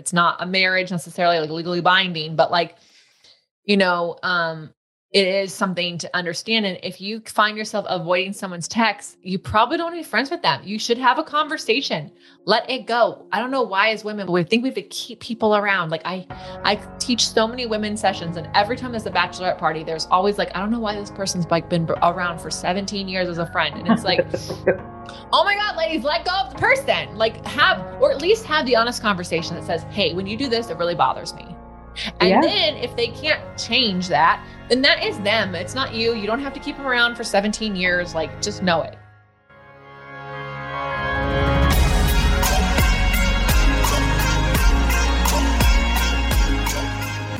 It's not a marriage necessarily like legally binding, but like, you know, um, it is something to understand. And if you find yourself avoiding someone's text, you probably don't be friends with them. You should have a conversation. Let it go. I don't know why as women, but we think we have to keep people around. Like I I teach so many women sessions and every time there's a bachelorette party, there's always like, I don't know why this person's like been around for 17 years as a friend. And it's like, oh my God, ladies, let go of the person. Like have, or at least have the honest conversation that says, hey, when you do this, it really bothers me. And yeah. then if they can't change that, then that is them. It's not you. You don't have to keep them around for 17 years. Like, just know it.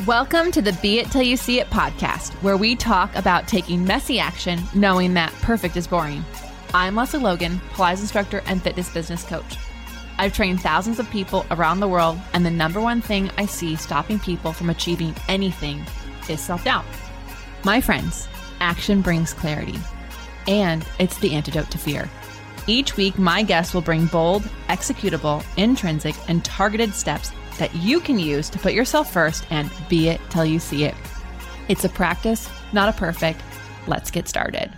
Welcome to the Be It Till You See It podcast, where we talk about taking messy action, knowing that perfect is boring. I'm Lesley Logan, Pilates instructor and fitness business coach. I've trained thousands of people around the world, and the number one thing I see stopping people from achieving anything is self doubt. My friends, action brings clarity, and it's the antidote to fear. Each week, my guests will bring bold, executable, intrinsic, and targeted steps that you can use to put yourself first and be it till you see it. It's a practice, not a perfect. Let's get started.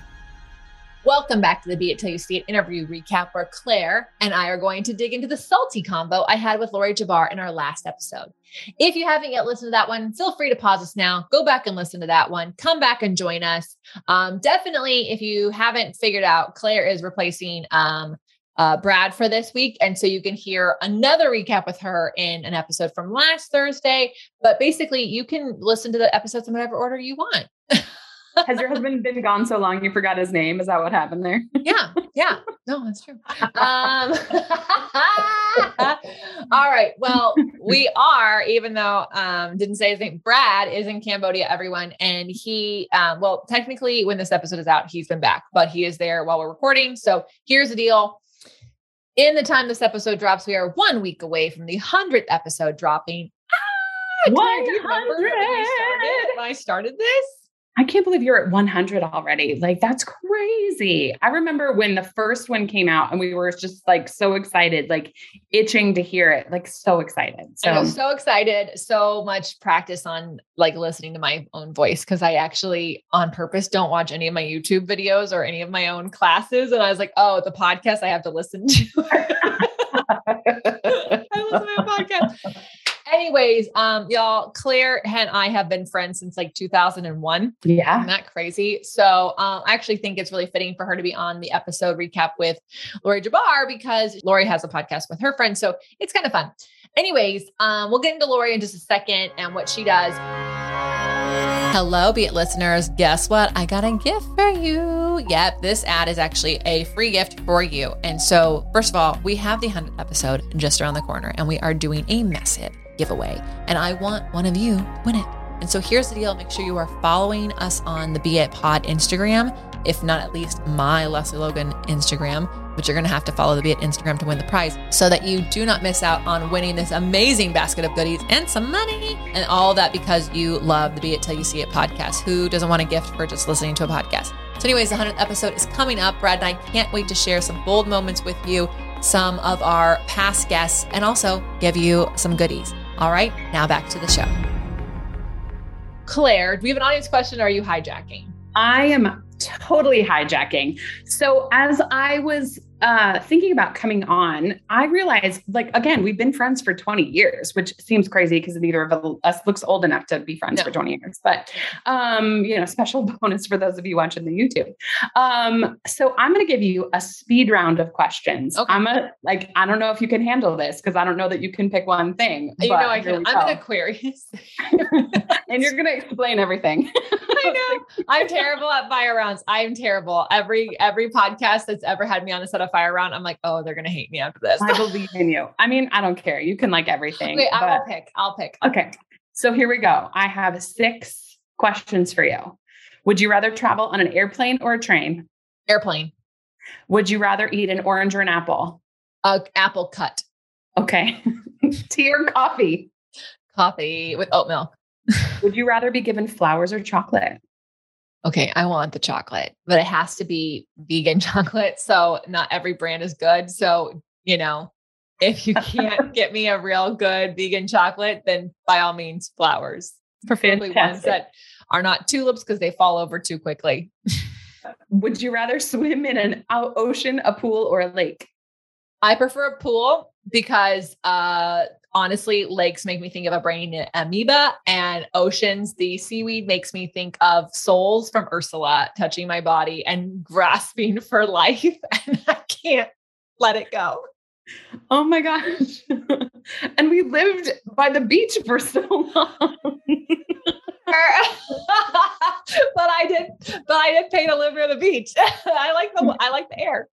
Welcome back to the Be It Till You See It interview recap, where Clare and I are going to dig into the salty combo I had with Lori Jabbar in our last episode. If you haven't yet listened to that one, feel free to pause us now, go back and listen to that one, come back and join us. Um, definitely, if you haven't figured out, Clare is replacing um, uh, Brad for this week. And so you can hear another recap with her in an episode from last Thursday. But basically, you can listen to the episodes in whatever order you want. Has your husband been gone so long you forgot his name? Is that what happened there? yeah, yeah. No, that's true. Um, all right. Well, we are, even though um, didn't say his name. Brad is in Cambodia, everyone, and he, um, well, technically, when this episode is out, he's been back, but he is there while we're recording. So here's the deal. In the time this episode drops, we are one week away from the hundredth episode dropping. Ah, Clare, do you remember when, started, when I started this? I can't believe you're at 100 already. Like, that's crazy. I remember when the first one came out and we were just like so excited, like itching to hear it, like so excited. So, I was so excited. So much practice on like listening to my own voice because I actually on purpose don't watch any of my YouTube videos or any of my own classes. And I was like, oh, the podcast I have to listen to. I listen to my podcast anyways, um, y'all, Clare and I have been friends since like 2001. Yeah. Isn't that crazy? So um, I actually think it's really fitting for her to be on the episode recap with Lori Jabbar because Lori has a podcast with her friends. So it's kind of fun. Anyways, um, we'll get into Lori in just a second and what she does. Hello, Be It listeners. Guess what? I got a gift for you. Yep, this ad is actually a free gift for you. And so, first of all, we have the 100th episode just around the corner, and we are doing a massive giveaway. And I want one of you to win it. And so here's the deal make sure you are following us on the Be It Pod Instagram, if not at least my Lesley Logan Instagram. But you're going to have to follow the Be It Instagram to win the prize so that you do not miss out on winning this amazing basket of goodies and some money. And all that because you love the Be It Till You See It podcast. Who doesn't want a gift for just listening to a podcast? So, anyways, the 100th episode is coming up. Brad and I can't wait to share some bold moments with you, some of our past guests, and also give you some goodies. All right, now back to the show. Clare, do we have an audience question or are you hijacking? I am totally hijacking. So, as I was uh, thinking about coming on, I realized, like, again, we've been friends for 20 years, which seems crazy because neither of us looks old enough to be friends no. for 20 years. But, um, you know, special bonus for those of you watching the YouTube. Um, so I'm going to give you a speed round of questions. Okay. I'm a like, I don't know if you can handle this because I don't know that you can pick one thing. You know, I can. I'm an Aquarius, and you're going to explain everything. I know. I'm terrible at fire rounds. I'm terrible. Every every podcast that's ever had me on a set of fire round, I'm like, oh, they're gonna hate me after this. I believe in you. I mean, I don't care. You can like everything. Okay, I'll pick. I'll pick. Okay. So here we go. I have six questions for you. Would you rather travel on an airplane or a train? Airplane. Would you rather eat an orange or an apple? A apple cut. Okay. Tea or coffee? Coffee with oat milk. Would you rather be given flowers or chocolate? Okay, I want the chocolate, but it has to be vegan chocolate. So not every brand is good. So, you know, if you can't get me a real good vegan chocolate, then by all means, flowers. Preferably Fantastic. ones that are not tulips because they fall over too quickly. Would you rather swim in an ocean, a pool, or a lake? I prefer a pool because uh, honestly, lakes make me think of a brain amoeba, and oceans, the seaweed makes me think of souls from Ursula touching my body and grasping for life, and I can't let it go. Oh my gosh. and we lived by the beach for so long. but I did but I did pay to live near the beach. I like the I like the air.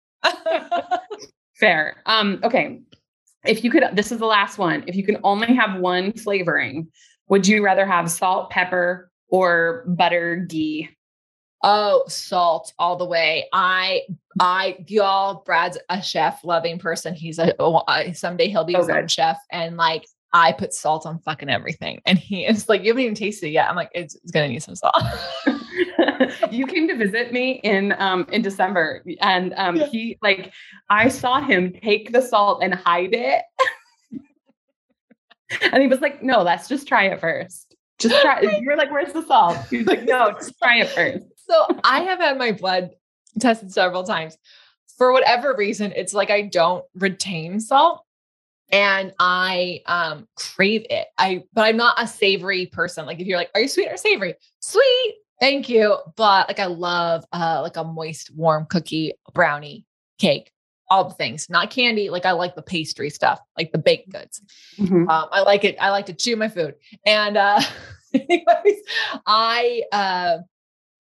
Fair. Um okay. If you could this is the last one. If you can only have one flavoring, would you rather have salt, pepper, or butter ghee? Oh, salt all the way. I, I, y'all, Brad's a chef loving person. He's a, someday he'll be oh, his own chef. And like, I put salt on fucking everything. And he is like, you haven't even tasted it yet. I'm like, it's, it's going to need some salt. you came to visit me in, um, in December and, um, yeah. he like, I saw him take the salt and hide it. and he was like, no, let's just try it first. Just try. it. You're like, where's the salt? He's like, no, just try it first so I have had my blood tested several times. For whatever reason, it's like I don't retain salt and I um crave it. I but I'm not a savory person. Like if you're like, are you sweet or savory? Sweet. Thank you. But like I love uh like a moist, warm cookie, brownie, cake, all the things, not candy. Like I like the pastry stuff, like the baked goods. Mm-hmm. Um, I like it. I like to chew my food. And uh anyways, I uh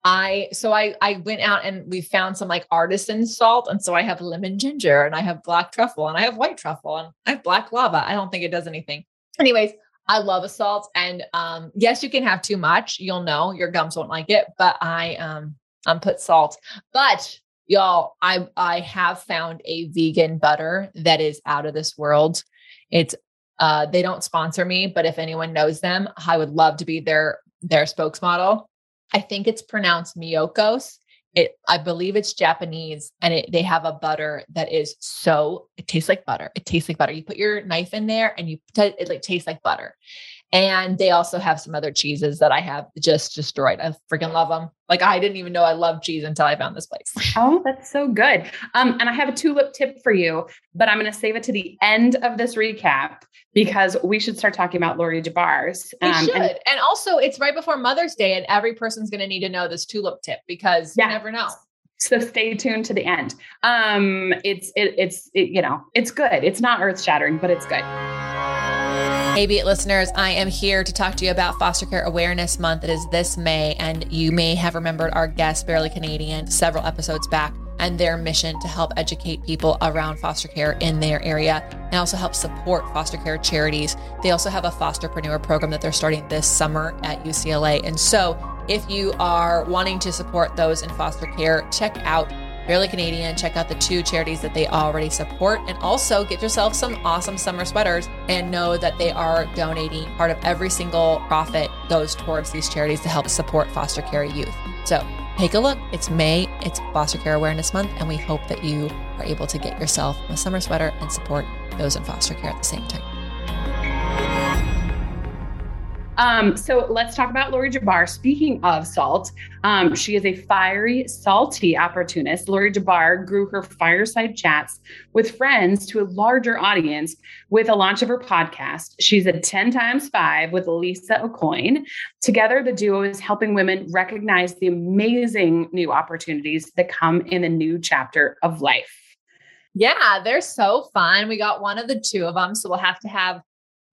I so I I went out and we found some like artisan salt, and so I have lemon ginger, and I have black truffle, and I have white truffle, and I have black lava. I don't think it does anything. Anyways, I love a salt, and um, yes, you can have too much. You'll know your gums won't like it, but I um I'm put salt. But y'all, I I have found a vegan butter that is out of this world. It's uh they don't sponsor me, but if anyone knows them, I would love to be their their spokesmodel I think it's pronounced Miyoko's. It, I believe it's Japanese, and it, they have a butter that is so. It tastes like butter. It tastes like butter. You put your knife in there, and you it like tastes like butter. And they also have some other cheeses that I have just destroyed. I freaking love them. Like I didn't even know I loved cheese until I found this place. Oh, that's so good. Um, and I have a tulip tip for you, but I'm going to save it to the end of this recap because we should start talking about Lori Jabars. Um, we should. And, and, also, it's right before Mother's Day, and every person's going to need to know this tulip tip because yeah. you never know. So stay tuned to the end. Um, it's it, it's it, you know it's good. It's not earth shattering, but it's good. Hey, Be It listeners, I am here to talk to you about Foster Care Awareness Month. It is this May, and you may have remembered our guest, Barely Canadian, several episodes back, and their mission to help educate people around foster care in their area and also help support foster care charities. They also have a fosterpreneur program that they're starting this summer at UCLA. And so, if you are wanting to support those in foster care, check out Barely Canadian, check out the two charities that they already support, and also get yourself some awesome summer sweaters and know that they are donating part of every single profit goes towards these charities to help support foster care youth. So take a look. It's May, it's Foster Care Awareness Month, and we hope that you are able to get yourself a summer sweater and support those in foster care at the same time. Um, so let's talk about Lori Jabbar. Speaking of salt, um, she is a fiery, salty opportunist. Lori Jabbar grew her fireside chats with friends to a larger audience with a launch of her podcast. She's a 10 times five with Lisa O'Coin. Together, the duo is helping women recognize the amazing new opportunities that come in the new chapter of life. Yeah, they're so fun. We got one of the two of them, so we'll have to have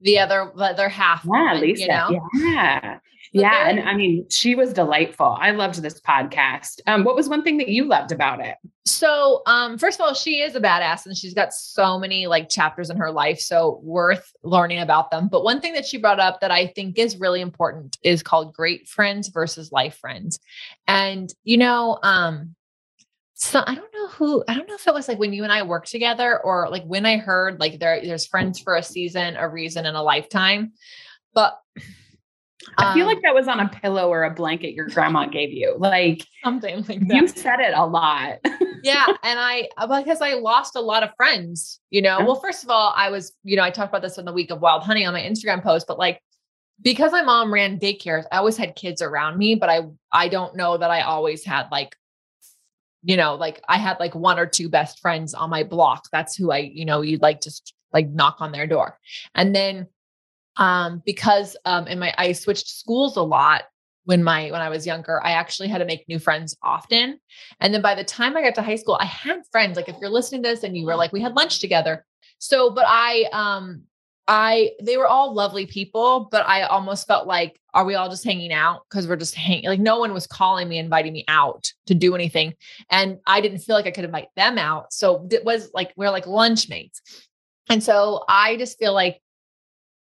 the other the other half. Yeah, Lisa. You know? Yeah. But yeah. And I mean, she was delightful. I loved this podcast. Um, what was one thing that you loved about it? So, um, first of all, she is a badass and she's got so many like chapters in her life. So worth learning about them. But one thing that she brought up that I think is really important is called great friends versus life friends. And, you know, um, so I don't know who I don't know if it was like when you and I worked together or like when I heard like there there's friends for a season, a reason, and a lifetime. But I feel um, like that was on a pillow or a blanket your grandma gave you. Like something like that. You said it a lot. yeah. And I, because I lost a lot of friends, you know. Well, first of all, I was, you know, I talked about this in the week of wild honey on my Instagram post, but like because my mom ran daycares, I always had kids around me, but I I don't know that I always had like you know, like I had like one or two best friends on my block. That's who I, you know, you'd like just like knock on their door. And then um because um in my I switched schools a lot when my when I was younger, I actually had to make new friends often. And then by the time I got to high school, I had friends. Like if you're listening to this and you were like, we had lunch together. So, but I um I they were all lovely people, but I almost felt like, are we all just hanging out? Because we're just hanging like no one was calling me, inviting me out to do anything. And I didn't feel like I could invite them out. So it was like we're like lunch mates. And so I just feel like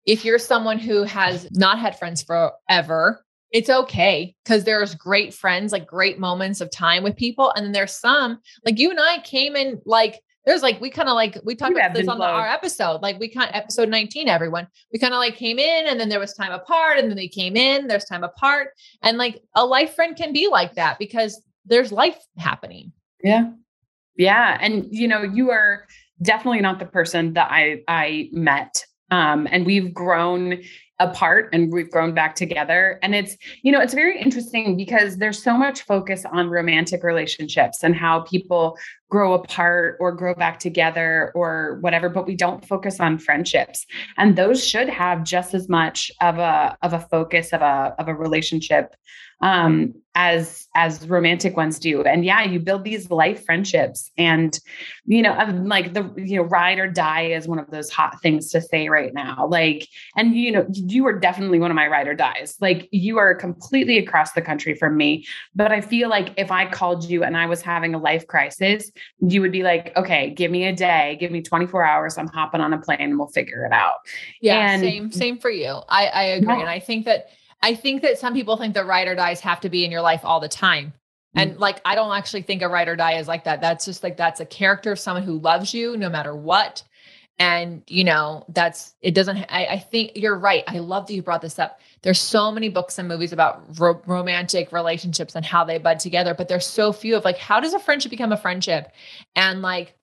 if you're someone who has not had friends forever, it's okay because there's great friends, like great moments of time with people. And then there's some like you and I came in like there's like we kind of like we talked about this on the, our episode like we kind episode 19 everyone we kind of like came in and then there was time apart and then they came in there's time apart. And like a life friend can be like that because there's life happening. Yeah. Yeah. And you know you are definitely not the person that i i met um and we've grown apart and we've grown back together. And it's you know it's very interesting because there's so much focus on romantic relationships and how people grow apart or grow back together or whatever but we don't focus on friendships and those should have just as much of a of a focus of a of a relationship um, as as romantic ones do. And yeah, you build these life friendships, and you know, like the you know, ride or die is one of those hot things to say right now. Like, and you know, you are definitely one of my ride or dies. Like, you are completely across the country from me, but I feel like if I called you and I was having a life crisis, you would be like, okay, give me a day, give me 24 hours. I'm hopping on a plane and we'll figure it out. Yeah, and, same, same for you. I I agree, yeah. and I think that I think that some people think that ride or dies have to be in your life all the time. And mm. like, I don't actually think a ride or die is like that. That's just like, that's a character of someone who loves you no matter what. And, you know, that's, it doesn't, I, I think you're right. I love that you brought this up. There's so many books and movies about ro- romantic relationships and how they bud together, but there's so few of like, how does a friendship become a friendship? And like,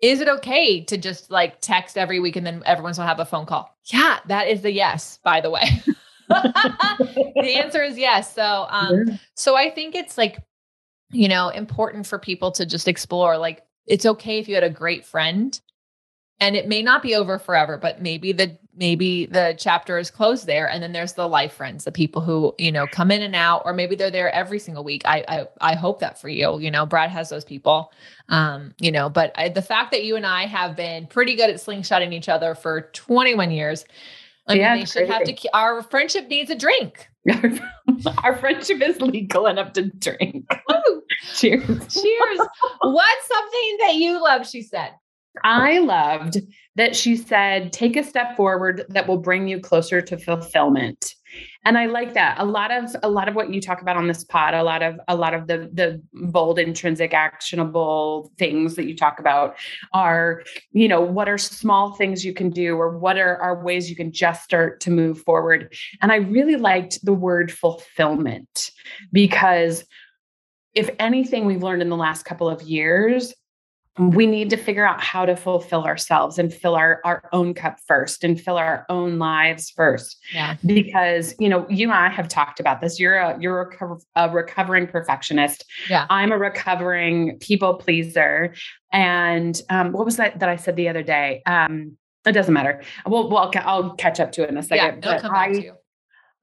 is it okay to just like text every week and then everyone's gonna have a phone call? Yeah, that is the yes, by the way. the answer is yes. So, um, yeah. so I think it's like, you know, important for people to just explore. Like, it's okay if you had a great friend, and it may not be over forever, but maybe the maybe the chapter is closed there, and then there's the life friends, the people who you know come in and out, or maybe they're there every single week. I I, I hope that for you. You know, Brad has those people. Um, you know, but I, the fact that you and I have been pretty good at slingshotting each other for 21 years I yeah, they should crazy. have to. Our friendship needs a drink. our friendship is legal enough to drink. Cheers. Cheers. What's something that you love? She said. I loved that she said, take a step forward that will bring you closer to fulfillment. And i like that. A lot of a lot of what you talk about on this pod a lot of a lot of the the bold intrinsic actionable things that you talk about are you know what are small things you can do or what are, are ways you can just start to move forward. And i really liked the word fulfillment because if anything we've learned in the last couple of years we need to figure out how to fulfill ourselves and fill our, our own cup first and fill our own lives first. Yeah. Because, you know, you and I have talked about this. You're a, you're a, a recovering perfectionist. Yeah. I'm a recovering people pleaser. And um, what was that that I said the other day? Um, it doesn't matter. Well, well, I'll, catch up to it in a second. Yeah, back I, to you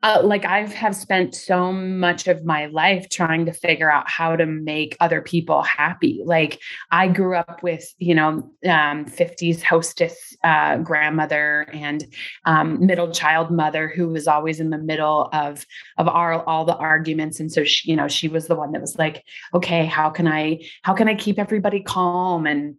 uh, like I've have spent so much of my life trying to figure out how to make other people happy. Like I grew up with, you know, um, 50s hostess uh, grandmother and um, middle child mother who was always in the middle of of our, all the arguments. And so she, you know, she was the one that was like, okay, how can I how can I keep everybody calm and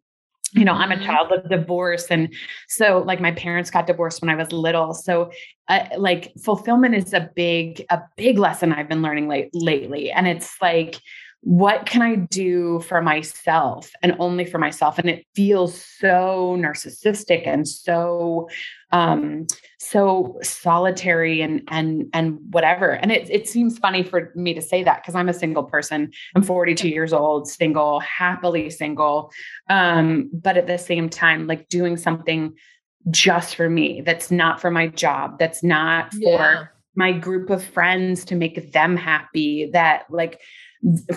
you know i'm a mm-hmm. child of divorce and so like my parents got divorced when i was little so uh, like fulfillment is a big a big lesson i've been learning late, lately and it's like what can I do for myself and only for myself? And it feels so narcissistic and so um so solitary and and and whatever and it it seems funny for me to say that because i'm a single person i'm 42 years old single happily single um but at the same time like doing something just for me that's not for my job that's not for yeah. my group of friends to make them happy that like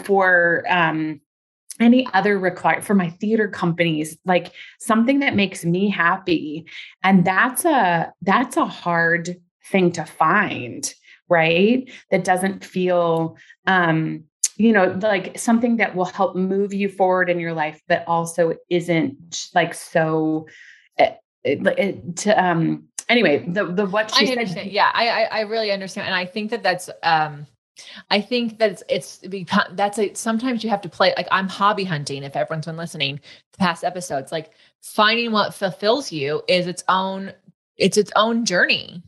for um any other require for my theater companies like something that makes me happy and that's a that's a hard thing to find right that doesn't feel um you know like something that will help move you forward in your life but also isn't like so it, it, it, to um anyway the the what she I understand. Said, yeah I I really understand and I think that that's um I think that it's, it's that's a sometimes you have to play like I'm hobby hunting. If everyone's been listening to past episodes, like finding what fulfills you is its own it's its own journey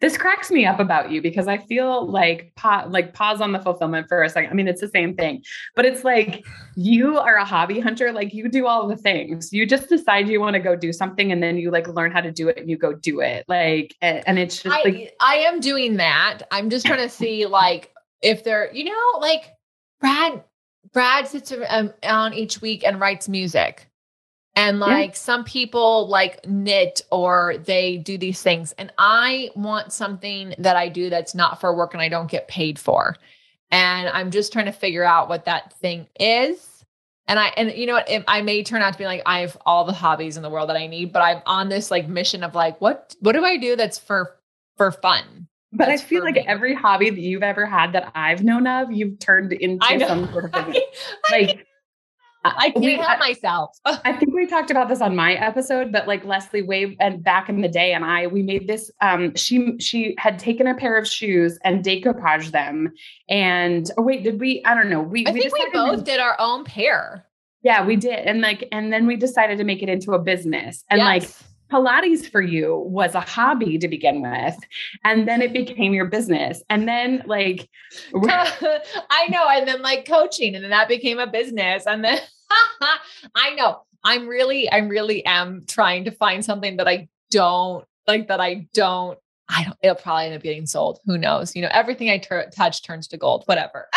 this cracks me up about you because I feel like pa- like pause on the fulfillment for a second. I mean, it's the same thing, but it's like you are a hobby hunter. Like you do all the things. You just decide you want to go do something, and then you like learn how to do it, and you go do it. Like, and, it's just I, like I am doing that. I'm just trying to see like if they're, you know, like Brad. Brad sits um, on each week and writes music. And like yeah. some people like knit or they do these things. And I want something that I do that's not for work and I don't get paid for. And I'm just trying to figure out what that thing is. And I, and you know what, I may turn out to be like, I have all the hobbies in the world that I need, but I'm on this like mission of like, what, what do I do that's for, for fun? But I feel like me. every hobby that you've ever had that I've known of, you've turned into some sort of thing. like I can't we, help myself. I think we talked about this on my episode, but like Lesley way and back in the day, and I we made this. Um, she she had taken a pair of shoes and decoupaged them. And oh wait, did we? I don't know. We I we think we both did our own pair. Yeah, we did, and like, and then we decided to make it into a business, and yes. like. Pilates for you was a hobby to begin with, and then it became your business. And then, like, I know, and then like coaching, and then that became a business. And then I know. I'm really, I really am trying to find something that I don't like, that I don't, I don't, it'll probably end up getting sold. Who knows? You know, everything I touch turns to gold, whatever.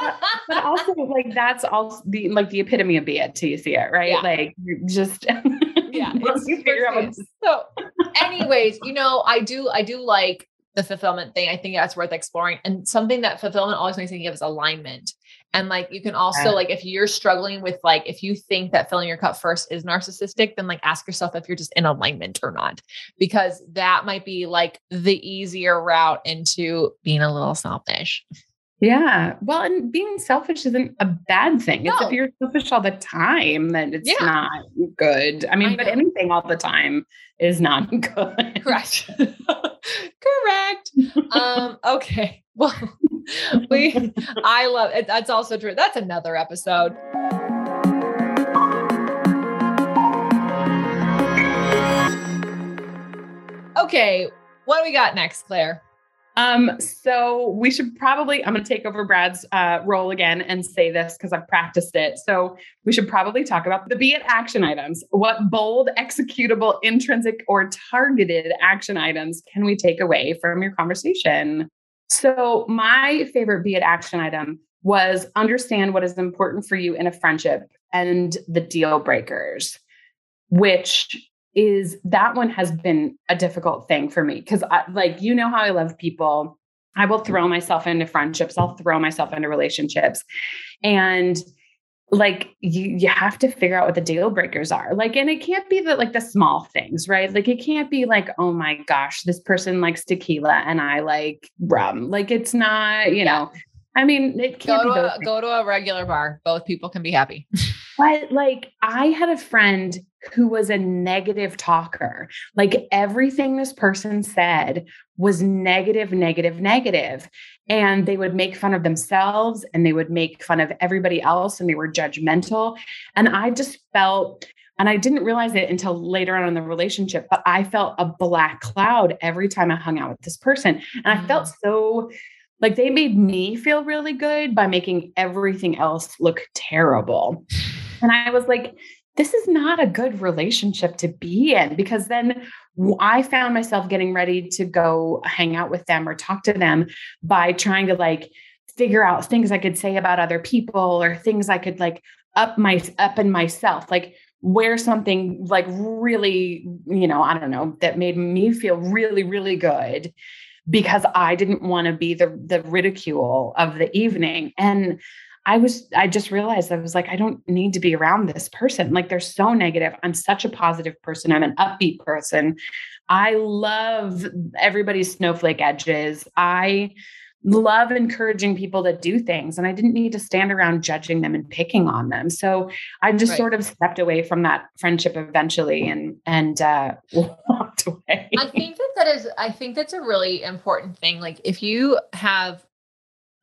but, but, also, like, that's also the, like, the epitome of be it till you see it, right? Yeah. Like, just, yeah. you figure out so, anyways, you know, I do, I do like the fulfillment thing. I think that's worth exploring. And something that fulfillment always makes me think of is alignment. And like you can also like if you're struggling with like if you think that filling your cup first is narcissistic, then like ask yourself if you're just in alignment or not. Because that might be like the easier route into being a little selfish. Yeah. Well, and being selfish isn't a bad thing. No. It's if you're selfish all the time, then it's yeah. not good. I mean, I but anything all the time is not good. Correct. Correct. um, okay. Well, we I love it. That's also true. That's another episode. Okay, what do we got next, Clare? Um, so we should probably, I'm going to take over Brad's uh, role again and say this because I've practiced it. So we should probably talk about the be it action items. What bold, executable, intrinsic, or targeted action items can we take away from your conversation? So my favorite be it action item was understand what is important for you in a friendship and the deal breakers, which is that one has been a difficult thing for me because like you know how I love people. I will mm-hmm. throw myself into friendships. I'll throw myself into relationships. And like you you have to figure out what the deal breakers are. Like and it can't be the like the small things, right? Like it can't be like, "Oh my gosh, this person likes tequila and I like rum." Like it's not, you know. I mean, it can't go to a, go to a regular bar. Both people can be happy. but like I had a friend who was a negative talker. Like everything this person said was negative, negative, negative. And they would make fun of themselves and they would make fun of everybody else and they were judgmental. And I just felt, and I didn't realize it until later on in the relationship, but I felt a black cloud every time I hung out with this person. And I felt mm. so like they made me feel really good by making everything else look terrible. And I was like, this is not a good relationship to be in because then I found myself getting ready to go hang out with them or talk to them by trying to like figure out things I could say about other people or things I could like up my up in myself like wear something like really you know I don't know that made me feel really really good because I didn't want to be the the ridicule of the evening. And I was, I just realized I was like, I don't need to be around this person. Like they're so negative. I'm such a positive person. I'm an upbeat person. I love everybody's snowflake edges. I love encouraging people to do things. And I didn't need to stand around judging them and picking on them. So I just right. sort of stepped away from that friendship eventually and, and, uh, walked away. I think that that is, I think that's a really important thing. Like if you have,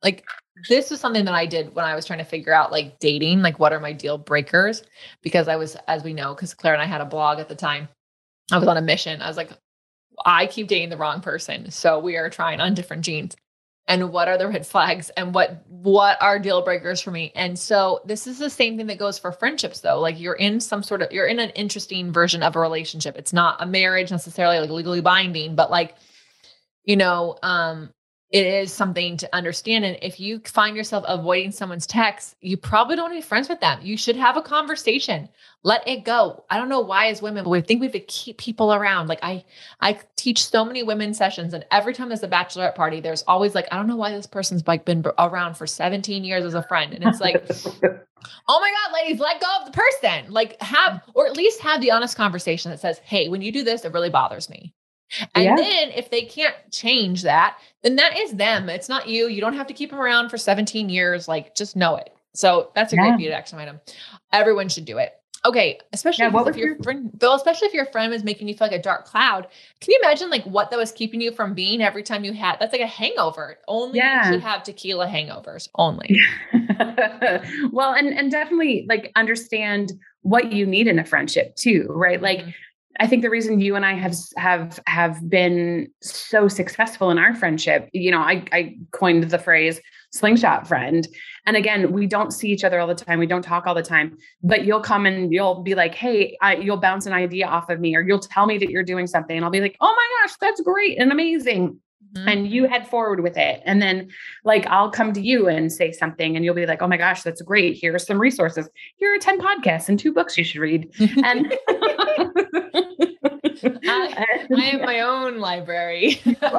like this was something that I did when I was trying to figure out like dating, like what are my deal breakers? Because I was, as we know, because Clare and I had a blog at the time, I was on a mission. I was like, I keep dating the wrong person. So we are trying on different genes. And what are the red flags and what what are deal breakers for me? And so this is the same thing that goes for friendships though. Like you're in some sort of you're in an interesting version of a relationship. It's not a marriage necessarily like legally binding, but like you know, um it is something to understand. And if you find yourself avoiding someone's text, you probably don't want to be friends with them. You should have a conversation. Let it go. I don't know why as women, we think we have to keep people around. Like I I teach so many women sessions and every time there's a bachelorette party, there's always like, I don't know why this person's like been around for 17 years as a friend. And it's like, oh my God, ladies, let go of the person. Like have, or at least have the honest conversation that says, hey, when you do this, it really bothers me. And yeah. then if they can't change that, then that is them. It's not you. You don't have to keep them around for 17 years. Like just know it. So that's a yeah. great beat action item. Everyone should do it. Okay, especially yeah, if your, your friend, Bill, especially if your friend is making you feel like a dark cloud. Can you imagine like what that was keeping you from being every time you had? That's like a hangover. Only yeah. you should have tequila hangovers. Only. well, and and definitely like understand what you need in a friendship too, right? Like mm-hmm. I think the reason you and I have have have been so successful in our friendship, you know, I, I coined the phrase slingshot friend. And again, we don't see each other all the time. We don't talk all the time, but you'll come and you'll be like, Hey, I, you'll bounce an idea off of me, or you'll tell me that you're doing something. And I'll be like, Oh my gosh, that's great and amazing. Mm-hmm. And you head forward with it. And then, like, I'll come to you and say something, and you'll be like, Oh my gosh, that's great. Here are some resources. Here are 10 podcasts and two books you should read. And I, I have my own library. That's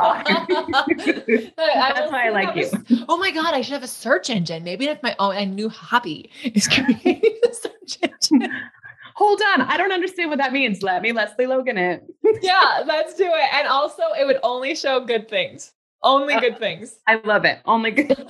why I like you. Oh my God, I should have a search engine. Maybe if my oh, own a new hobby is creating a search engine. Hold on. I don't understand what that means. Let me Lesley Logan it. yeah, let's do it. And also it would only show good things. Only uh, good things. I love it. Only good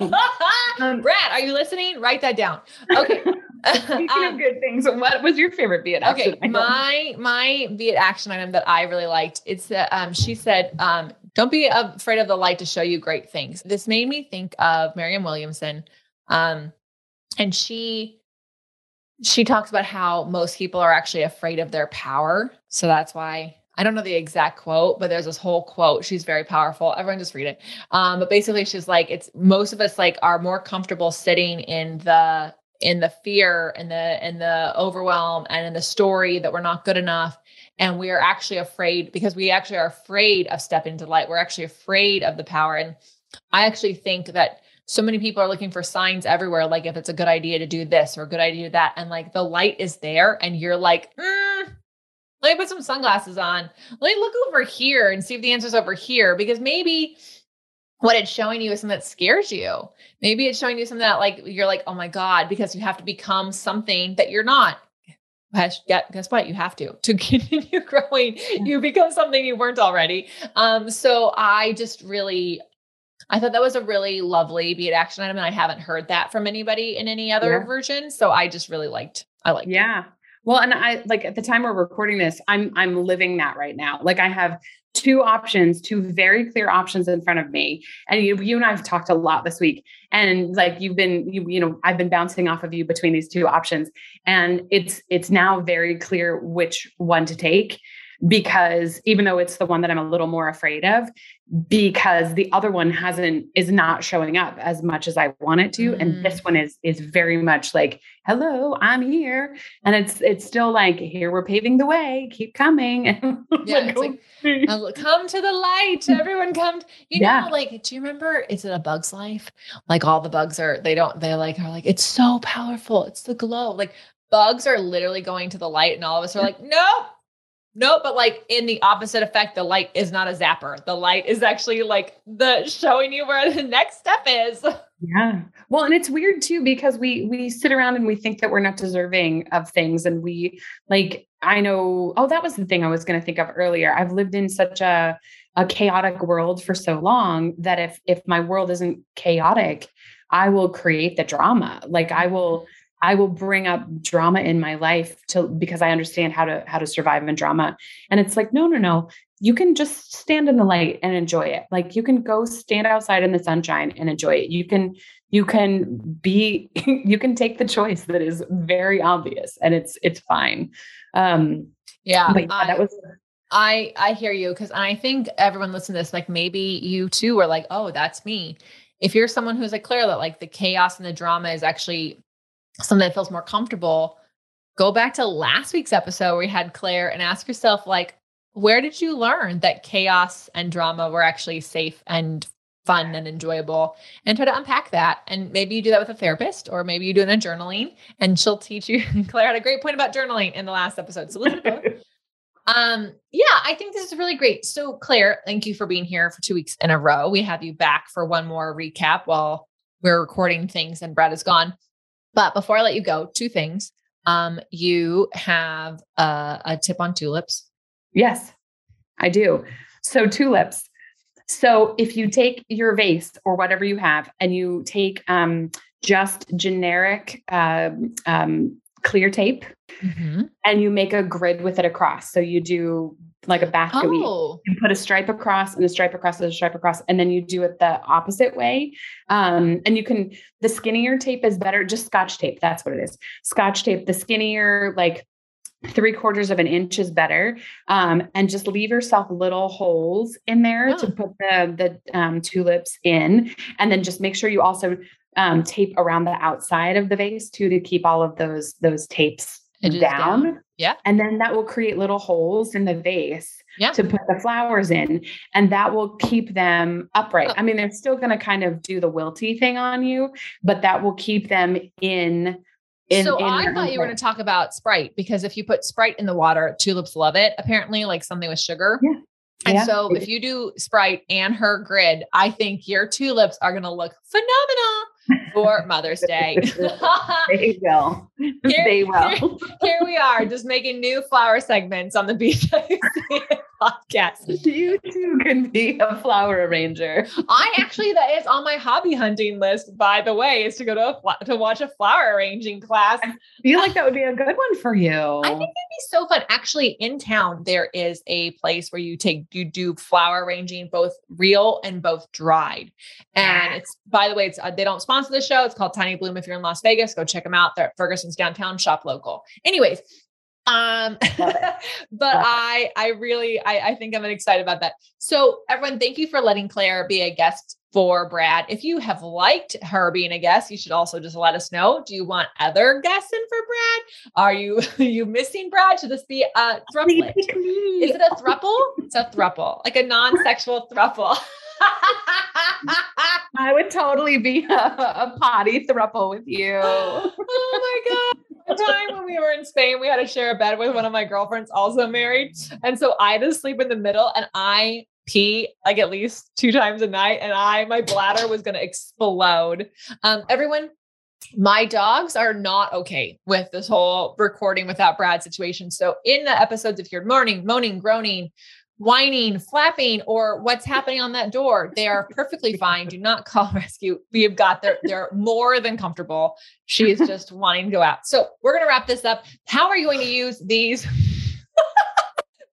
um, Brad, are you listening? Write that down. Okay. Speaking um, of good things, what was your favorite be it action? Okay, my my be it action item that I really liked. It's that um, she said, um, "Don't be afraid of the light to show you great things." This made me think of Marianne Williamson, um, and she she talks about how most people are actually afraid of their power, so that's why I don't know the exact quote, but there's this whole quote. She's very powerful. Everyone just read it. Um, but basically she's like, it's most of us like are more comfortable sitting in the in the fear and the and the overwhelm and in the story that we're not good enough. And we are actually afraid because we actually are afraid of stepping into light. We're actually afraid of the power. And I actually think that so many people are looking for signs everywhere, like if it's a good idea to do this or a good idea to that. And like the light is there, and you're like, mm, let me put some sunglasses on. Let me look over here and see if the answer's over here because maybe what it's showing you is something that scares you. Maybe it's showing you something that like you're like, oh my God, because you have to become something that you're not. Guess what? You have to to continue growing. You become something you weren't already. Um, so I just really, I thought that was a really lovely be it action item, and I haven't heard that from anybody in any other yeah. version. So I just really liked. I liked. Yeah, it. Well, and I like at the time we're recording this, I'm I'm living that right now. Like I have two options, two very clear options in front of me. And you, you and I have talked a lot this week. And like you've been, you, you know, I've been bouncing off of you between these two options. And it's it's now very clear which one to take. Because even though it's the one that I'm a little more afraid of, because the other one hasn't is not showing up as much as I want it to. Mm. And this one is is very much like, hello, I'm here. And it's it's still like, here we're paving the way, keep coming. yeah, like, like, come to the light. Everyone come. You know, like, do you remember is it a bug's life? Like all the bugs are, they don't, they like are like, it's so powerful. It's the glow. Like bugs are literally going to the light, and all of us are like, nope no, but like in the opposite effect, the light is not a zapper. The light is actually like the showing you where the next step is. Yeah. Well, and it's weird too because we we sit around and we think that we're not deserving of things and we like I know oh that was the thing I was going to think of earlier. I've lived in such a a chaotic world for so long that if if my world isn't chaotic, I will create the drama. Like I will I will bring up drama in my life to because I understand how to how to survive in drama. And it's like, no, no, no. You can just stand in the light and enjoy it. Like you can go stand outside in the sunshine and enjoy it. You can you can be you can take the choice that is very obvious and it's it's fine. Um yeah, but yeah I, that was I I hear you because I think everyone listen to this like maybe you too are like, "Oh, that's me." If you're someone who's like clear that like the chaos and the drama is actually something that feels more comfortable, go back to last week's episode where we had Clare and ask yourself, like, where did you learn that chaos and drama were actually safe and fun and enjoyable? And try to unpack that. And maybe you do that with a therapist or maybe you do it in journaling and she'll teach you. Clare had a great point about journaling in the last episode so listen to um yeah i think this is really great. So clare thank you for being here for two weeks in a row. We have you back for one more recap while we're recording things and brad is gone but before I let you go, two things. Um, you have a, a tip on tulips. Yes, I do. So tulips. So if you take your vase or whatever you have, and you take um, just generic um, um, clear tape, mm-hmm. and you make a grid with it across. So you do like a basket oh. You put a stripe across and a stripe across and a stripe across, and then you do it the opposite way. Um, and you can the skinnier tape is better, just scotch tape. That's what it is. Scotch tape, the skinnier, like three quarters of an inch is better. Um, and just leave yourself little holes in there oh. to put the the um, tulips in, and then just make sure you also um, tape around the outside of the vase too to keep all of those those tapes down. down. Yeah. And then that will create little holes in the vase yeah. to put the flowers in. And that will keep them upright. Oh. I mean, they're still going to kind of do the wilty thing on you, but that will keep them in. in so in I thought you were going to talk about Sprite because if you put Sprite in the water, tulips love it, apparently, like something with sugar. Yeah. And yeah. so if you do Sprite and her grid, I think your tulips are going to look phenomenal for Mother's Day. they will. Here, they will. Here, here, we are, just making new flower segments on the beach podcast. You too can be a flower arranger. I actually that is on my hobby hunting list. By the way, is to go to a, to watch a flower arranging class. I feel like that would be a good one for you. I think it'd be so fun. Actually, in town there is a place where you take you do flower arranging, both real and both dried. And it's by the way, it's uh, they don't sponsor the show. It's called Tiny Bloom. If you're in Las Vegas, go check them out. They're at Ferguson's downtown. Shop local. Anyways, um, but I, I really, I, I think I'm excited about that. So everyone, thank you for letting Clare be a guest for Brad. If you have liked her being a guest, you should also just let us know. Do you want other guests in for Brad? Are you are you missing Brad? Should this be a thruple? Is it a thruple? It's a thruple, like a non-sexual thruple. I would totally be a, a potty thruple with you. oh my god! The time when we were in Spain, we had to share a bed with one of my girlfriends, also married. And so I to sleep in the middle and I pee like at least two times a night. And I, my bladder was going to explode. Um, everyone, my dogs are not okay with this whole recording without Brad situation. So in the episodes, if you're moaning, moaning, groaning, whining, flapping, or what's happening on that door, they are perfectly fine. Do not call rescue. We have got they're they're more than comfortable. She is just wanting to go out. So we're gonna wrap this up. How are you going to use these?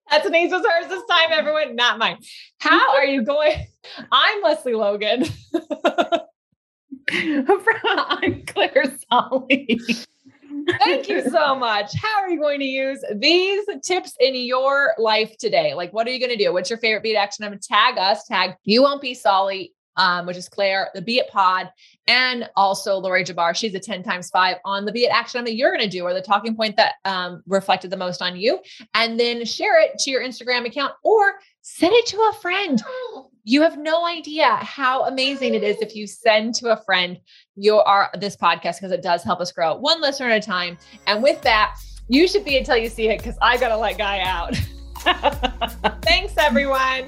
That's an was hers this time, everyone, not mine. How are you going? I'm Lesley Logan. I'm Clare Solly. Thank you so much. How are you going to use these tips in your life today? Like, what are you going to do? What's your favorite beat action? I'm going to tag us, tag you won't be Solly, um, which is Clare, the Be It Pod, and also Lori Jabbar. She's a 10 times five on the Be It action that you're going to do or the talking point that um, reflected the most on you. And then share it to your Instagram account or send it to a friend. Oh. You have no idea how amazing it is if you send to a friend your our this podcast because it does help us grow one listener at a time. And with that, you should be until you see it because I gotta let Guy out. Thanks, everyone.